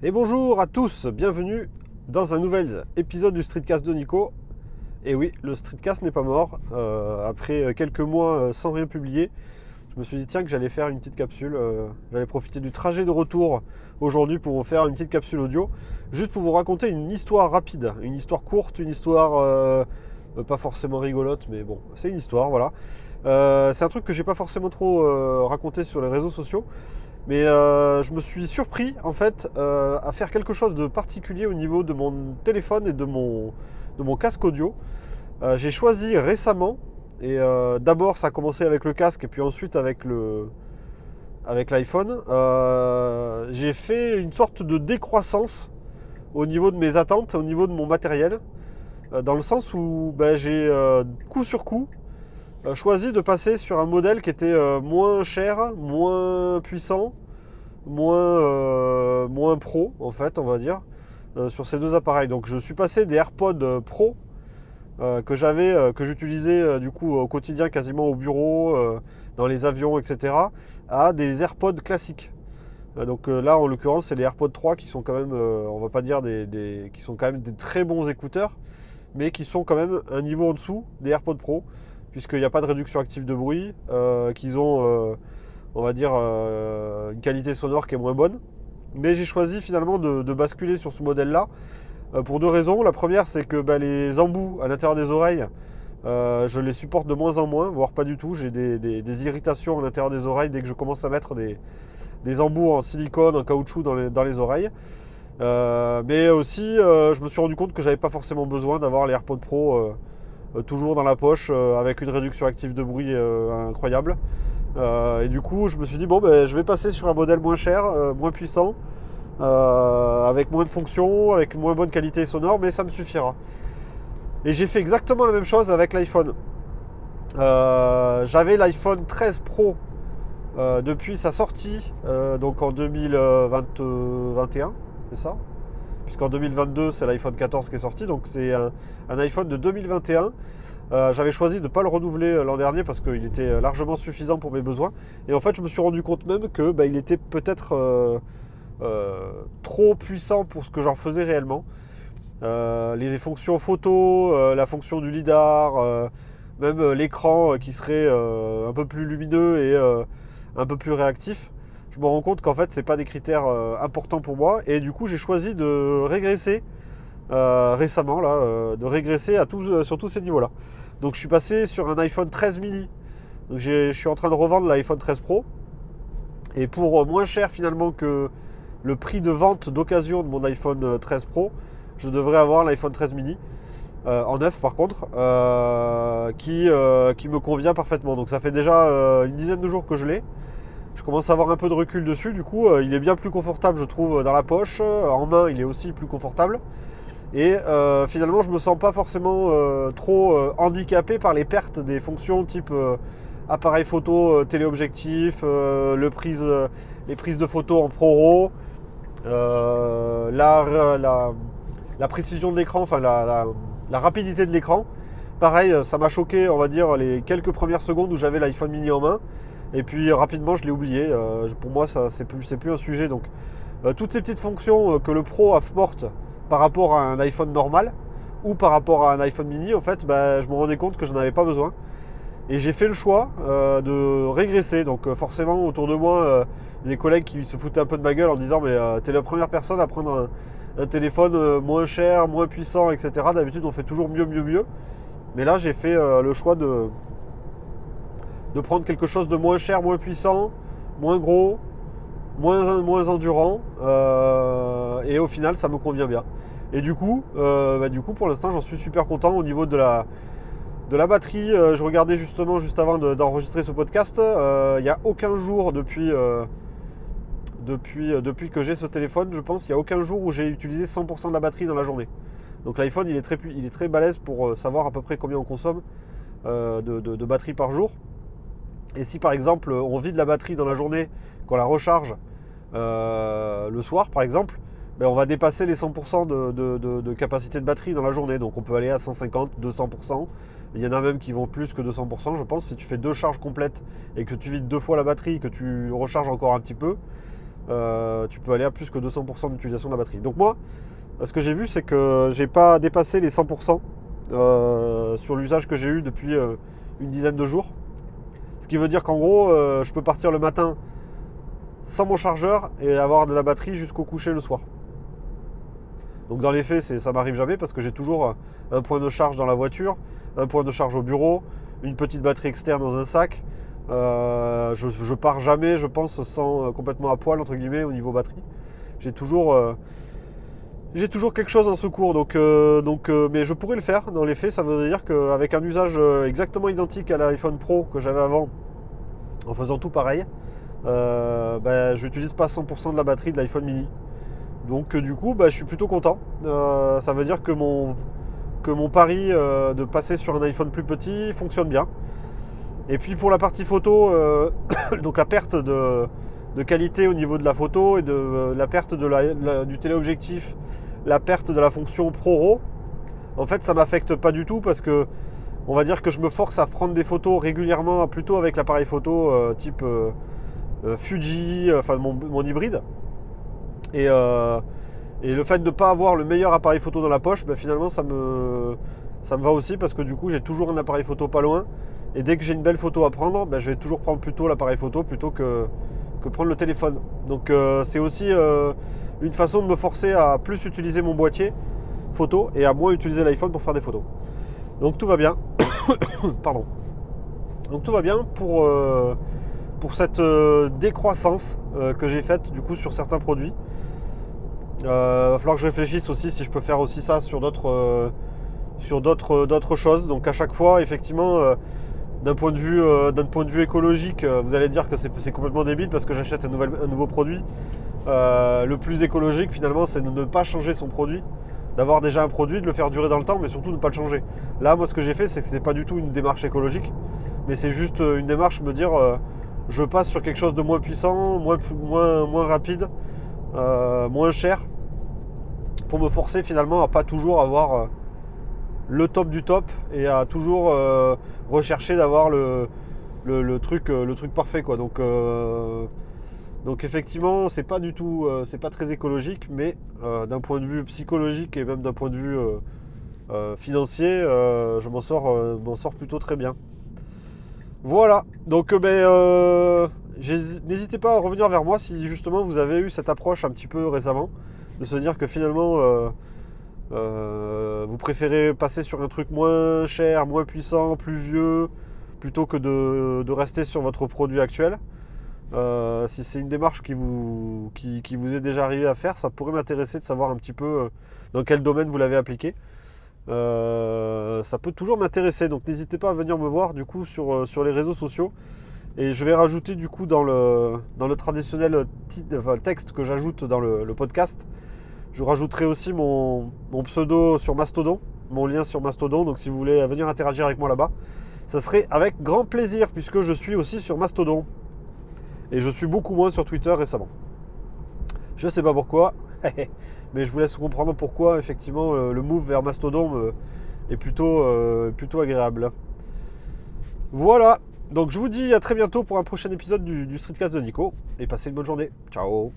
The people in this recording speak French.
Et bonjour à tous, bienvenue dans un nouvel épisode du Streetcast de Nico. Et oui, le Streetcast n'est pas mort. Euh, après quelques mois euh, sans rien publier, je me suis dit tiens que j'allais faire une petite capsule. Euh, j'allais profiter du trajet de retour aujourd'hui pour vous faire une petite capsule audio, juste pour vous raconter une histoire rapide, une histoire courte, une histoire pas forcément rigolote, mais bon, c'est une histoire, voilà. c'est un truc que j'ai pas forcément trop raconté sur les réseaux sociaux. Mais euh, je me suis surpris en fait euh, à faire quelque chose de particulier au niveau de mon téléphone et de mon, de mon casque audio. Euh, j'ai choisi récemment, et d'abord ça a commencé avec le casque et puis ensuite avec le avec l'iPhone, j'ai fait une sorte de décroissance au niveau de mes attentes, au niveau de mon matériel, dans le sens où ben, j'ai coup sur coup choisi de passer sur un modèle qui était euh, moins cher, moins puissant, moins, euh, moins pro en fait on va dire sur ces deux appareils. Donc je suis passé des AirPods Pro que j'avais, que j'utilisais du coup au quotidien quasiment au bureau, dans les avions, etc. à des AirPods classiques. donc là en l'occurrence c'est les AirPods 3 qui sont quand même, on va pas dire des, qui sont quand même des très bons écouteurs, mais qui sont quand même un niveau en dessous des AirPods Pro puisqu'il n'y a pas de réduction active de bruit, euh, qu'ils ont, euh, on va dire, euh, une qualité sonore qui est moins bonne. Mais j'ai choisi finalement de, basculer sur ce modèle-là pour deux raisons. La première, c'est que bah, les embouts à l'intérieur des oreilles, je les supporte de moins en moins, voire pas du tout. J'ai des, irritations à l'intérieur des oreilles dès que je commence à mettre des, embouts en silicone, en caoutchouc dans les, oreilles. mais aussi, je me suis rendu compte que j'avais pas forcément besoin d'avoir les AirPods Pro toujours dans la poche euh, avec une réduction active de bruit euh, incroyable. et du coup, je me suis dit, bon, ben, je vais passer sur un modèle moins cher, moins puissant, avec moins de fonctions, avec moins bonne qualité sonore, mais ça me suffira. Et j'ai fait exactement la même chose avec l'iPhone. J'avais l'iPhone 13 Pro depuis sa sortie, donc en 2021, c'est ça? Puisqu'en 2022 c'est l'iPhone 14 qui est sorti, donc c'est un, iPhone de 2021. Euh, j'avais choisi de ne pas le renouveler euh, l'an dernier parce qu'il était euh, largement suffisant pour mes besoins. Et en fait, je me suis rendu compte même que bah, il était peut-être trop puissant pour ce que j'en faisais réellement. les fonctions photo, la fonction du lidar, même l'écran qui serait un peu plus lumineux et un peu plus réactif je me rends compte qu'en fait, ce n'est pas des critères euh, importants pour moi. Et du coup, j'ai choisi de régresser euh, récemment, là, euh, de régresser à sur tous ces niveaux-là. Donc, je suis passé sur un iPhone 13 mini. Donc, je suis en train de revendre l'iPhone 13 Pro. Et pour moins cher finalement que le prix de vente d'occasion de mon iPhone 13 Pro, je devrais avoir l'iPhone 13 mini. en neuf par contre, qui, qui me convient parfaitement. Donc ça fait déjà une dizaine de jours que je l'ai. Je commence à avoir un peu de recul dessus, du coup euh, il est bien plus confortable je trouve dans la poche, euh, en main il est aussi plus confortable. Et euh, finalement je me sens pas forcément trop handicapé par les pertes des fonctions type appareil photo, téléobjectif, les prises de photos en la, la, précision de l'écran, enfin la, la rapidité de l'écran. Pareil, ça m'a choqué, on va dire, les quelques premières secondes où j'avais l'iPhone mini en main. Et puis rapidement, je l'ai oublié. Euh, pour moi, ça c'est plus, un sujet. Donc, euh, toutes ces petites fonctions euh, que le Pro apporte par rapport à un iPhone normal ou par rapport à un iPhone mini, en fait, bah, je me rendais compte que je n'en avais pas besoin. Et j'ai fait le choix de régresser. Donc forcément, autour de moi, les collègues qui se foutaient un peu de ma gueule en disant mais t'es la première personne à prendre un, téléphone moins cher, moins puissant, etc. D'habitude, on fait toujours mieux, mieux, mieux. Mais là, j'ai fait le choix de, de prendre quelque chose de moins cher, moins puissant, moins gros, moins, moins endurant. Euh, et au final, ça me convient bien. Et du coup, euh, bah, du coup pour l'instant, j'en suis super content au niveau de la, de la batterie. Euh, je regardais justement juste avant d'enregistrer ce podcast. Il n'y a aucun jour depuis, depuis, depuis que j'ai ce téléphone, je pense, il n'y a aucun jour où j'ai utilisé 100% de la batterie dans la journée. Donc l'iPhone, il, est très, il est très balèze pour savoir à peu près combien on consomme de, de batterie par jour. Et si par exemple on vide la batterie dans la journée, qu'on la recharge euh, le soir par exemple, ben, on va dépasser les 100% de, capacité de batterie dans la journée. Donc on peut aller à 150, 200%. Il y en a même qui vont plus que 200%, je pense. Si tu fais deux charges complètes et que tu vides deux fois la batterie, que tu recharges encore un petit peu, tu peux aller à plus que 200% d'utilisation de la batterie. Donc moi, ce que j'ai vu, c'est que j'ai pas dépassé les 100% sur l'usage que j'ai eu depuis une dizaine de jours. Ce qui veut dire qu'en gros, je peux partir le matin sans mon chargeur et avoir de la batterie jusqu'au coucher le soir. Donc dans les faits, ça m'arrive jamais parce que j'ai toujours un point de charge dans la voiture, un point de charge au bureau, une petite batterie externe dans un sac. Euh, je, pars jamais, je pense, sans euh, complètement à poil entre guillemets au niveau batterie. J'ai toujours, euh, j'ai toujours quelque chose en secours. Donc, donc, mais je pourrais le faire. Dans les faits, ça veut dire qu'avec un usage exactement identique à l'iPhone Pro que j'avais avant, en faisant tout pareil, ben, je n'utilise pas 100% de la batterie de l'iPhone mini. Donc du coup, bah, je suis plutôt content. ça veut dire que mon, que mon pari de passer sur un iPhone plus petit fonctionne bien. Et puis pour la partie photo, euh, donc la perte de, qualité au niveau de la photo et de euh, la perte du téléobjectif, la perte de la fonction Pro en fait ça m'affecte pas du tout parce que on va dire que je me force à prendre des photos régulièrement plutôt avec l'appareil photo euh, type Fuji, enfin mon, hybride. Et, le fait de ne pas avoir le meilleur appareil photo dans la poche, ben, finalement ça me, ça me va aussi parce que du coup j'ai toujours un appareil photo pas loin et dès que j'ai une belle photo à prendre, ben, je vais toujours prendre plutôt l'appareil photo plutôt que, que, prendre le téléphone. Donc euh, c'est aussi euh, une façon de me forcer à plus utiliser mon boîtier photo et à moins utiliser l'iPhone pour faire des photos. Donc tout va bien. Pardon. Donc tout va bien pour, euh, pour cette décroissance que j'ai faite du coup sur certains produits. Il va falloir que je réfléchisse aussi si je peux faire aussi ça sur d'autres sur d'autres choses. Donc à chaque fois, effectivement, d'un point, de vue, euh, écologique, euh, vous allez dire que c'est complètement débile parce que j'achète un, nouveau produit. Euh, le plus écologique finalement c'est de ne pas changer son produit, d'avoir déjà un produit, de le faire durer dans le temps, mais surtout ne pas le changer. Là moi ce que j'ai fait c'est que ce n'est pas du tout une démarche écologique, mais c'est juste une démarche me dire je passe sur quelque chose de moins puissant, moins, moins, moins rapide, moins cher, pour me forcer finalement à pas toujours avoir le top du top et à toujours euh, rechercher d'avoir le, le, truc, euh, le truc parfait. Quoi. Donc, euh, donc effectivement, c'est pas du tout, c'est pas très écologique, mais d'un point de vue psychologique et même d'un point de vue financier, je m'en sors, sors plutôt très bien. Voilà, donc ben, n'hésitez pas à revenir vers moi si justement vous avez eu cette approche un petit peu récemment, de se dire que finalement euh, vous préférez passer sur un truc moins cher, moins puissant, plus vieux, plutôt que de, rester sur votre produit actuel. Euh, si c'est une démarche qui vous, qui, vous est déjà arrivé à faire, ça pourrait m'intéresser de savoir un petit peu euh, dans quel domaine vous l'avez appliqué. ça peut toujours m'intéresser, donc n'hésitez pas à venir me voir du coup sur, sur les réseaux sociaux. Et je vais rajouter du coup dans le, dans le traditionnel texte que j'ajoute dans le podcast, je rajouterai aussi mon, pseudo sur Mastodon, mon lien sur Mastodon. Donc si vous voulez venir interagir avec moi là-bas, ça serait avec grand plaisir puisque je suis aussi sur Mastodon. Et je suis beaucoup moins sur Twitter récemment. Je ne sais pas pourquoi, mais je vous laisse comprendre pourquoi effectivement le move vers Mastodon est plutôt, euh, plutôt agréable. Voilà, donc je vous dis à très bientôt pour un prochain épisode du Streetcast de Nico et passez une bonne journée. Ciao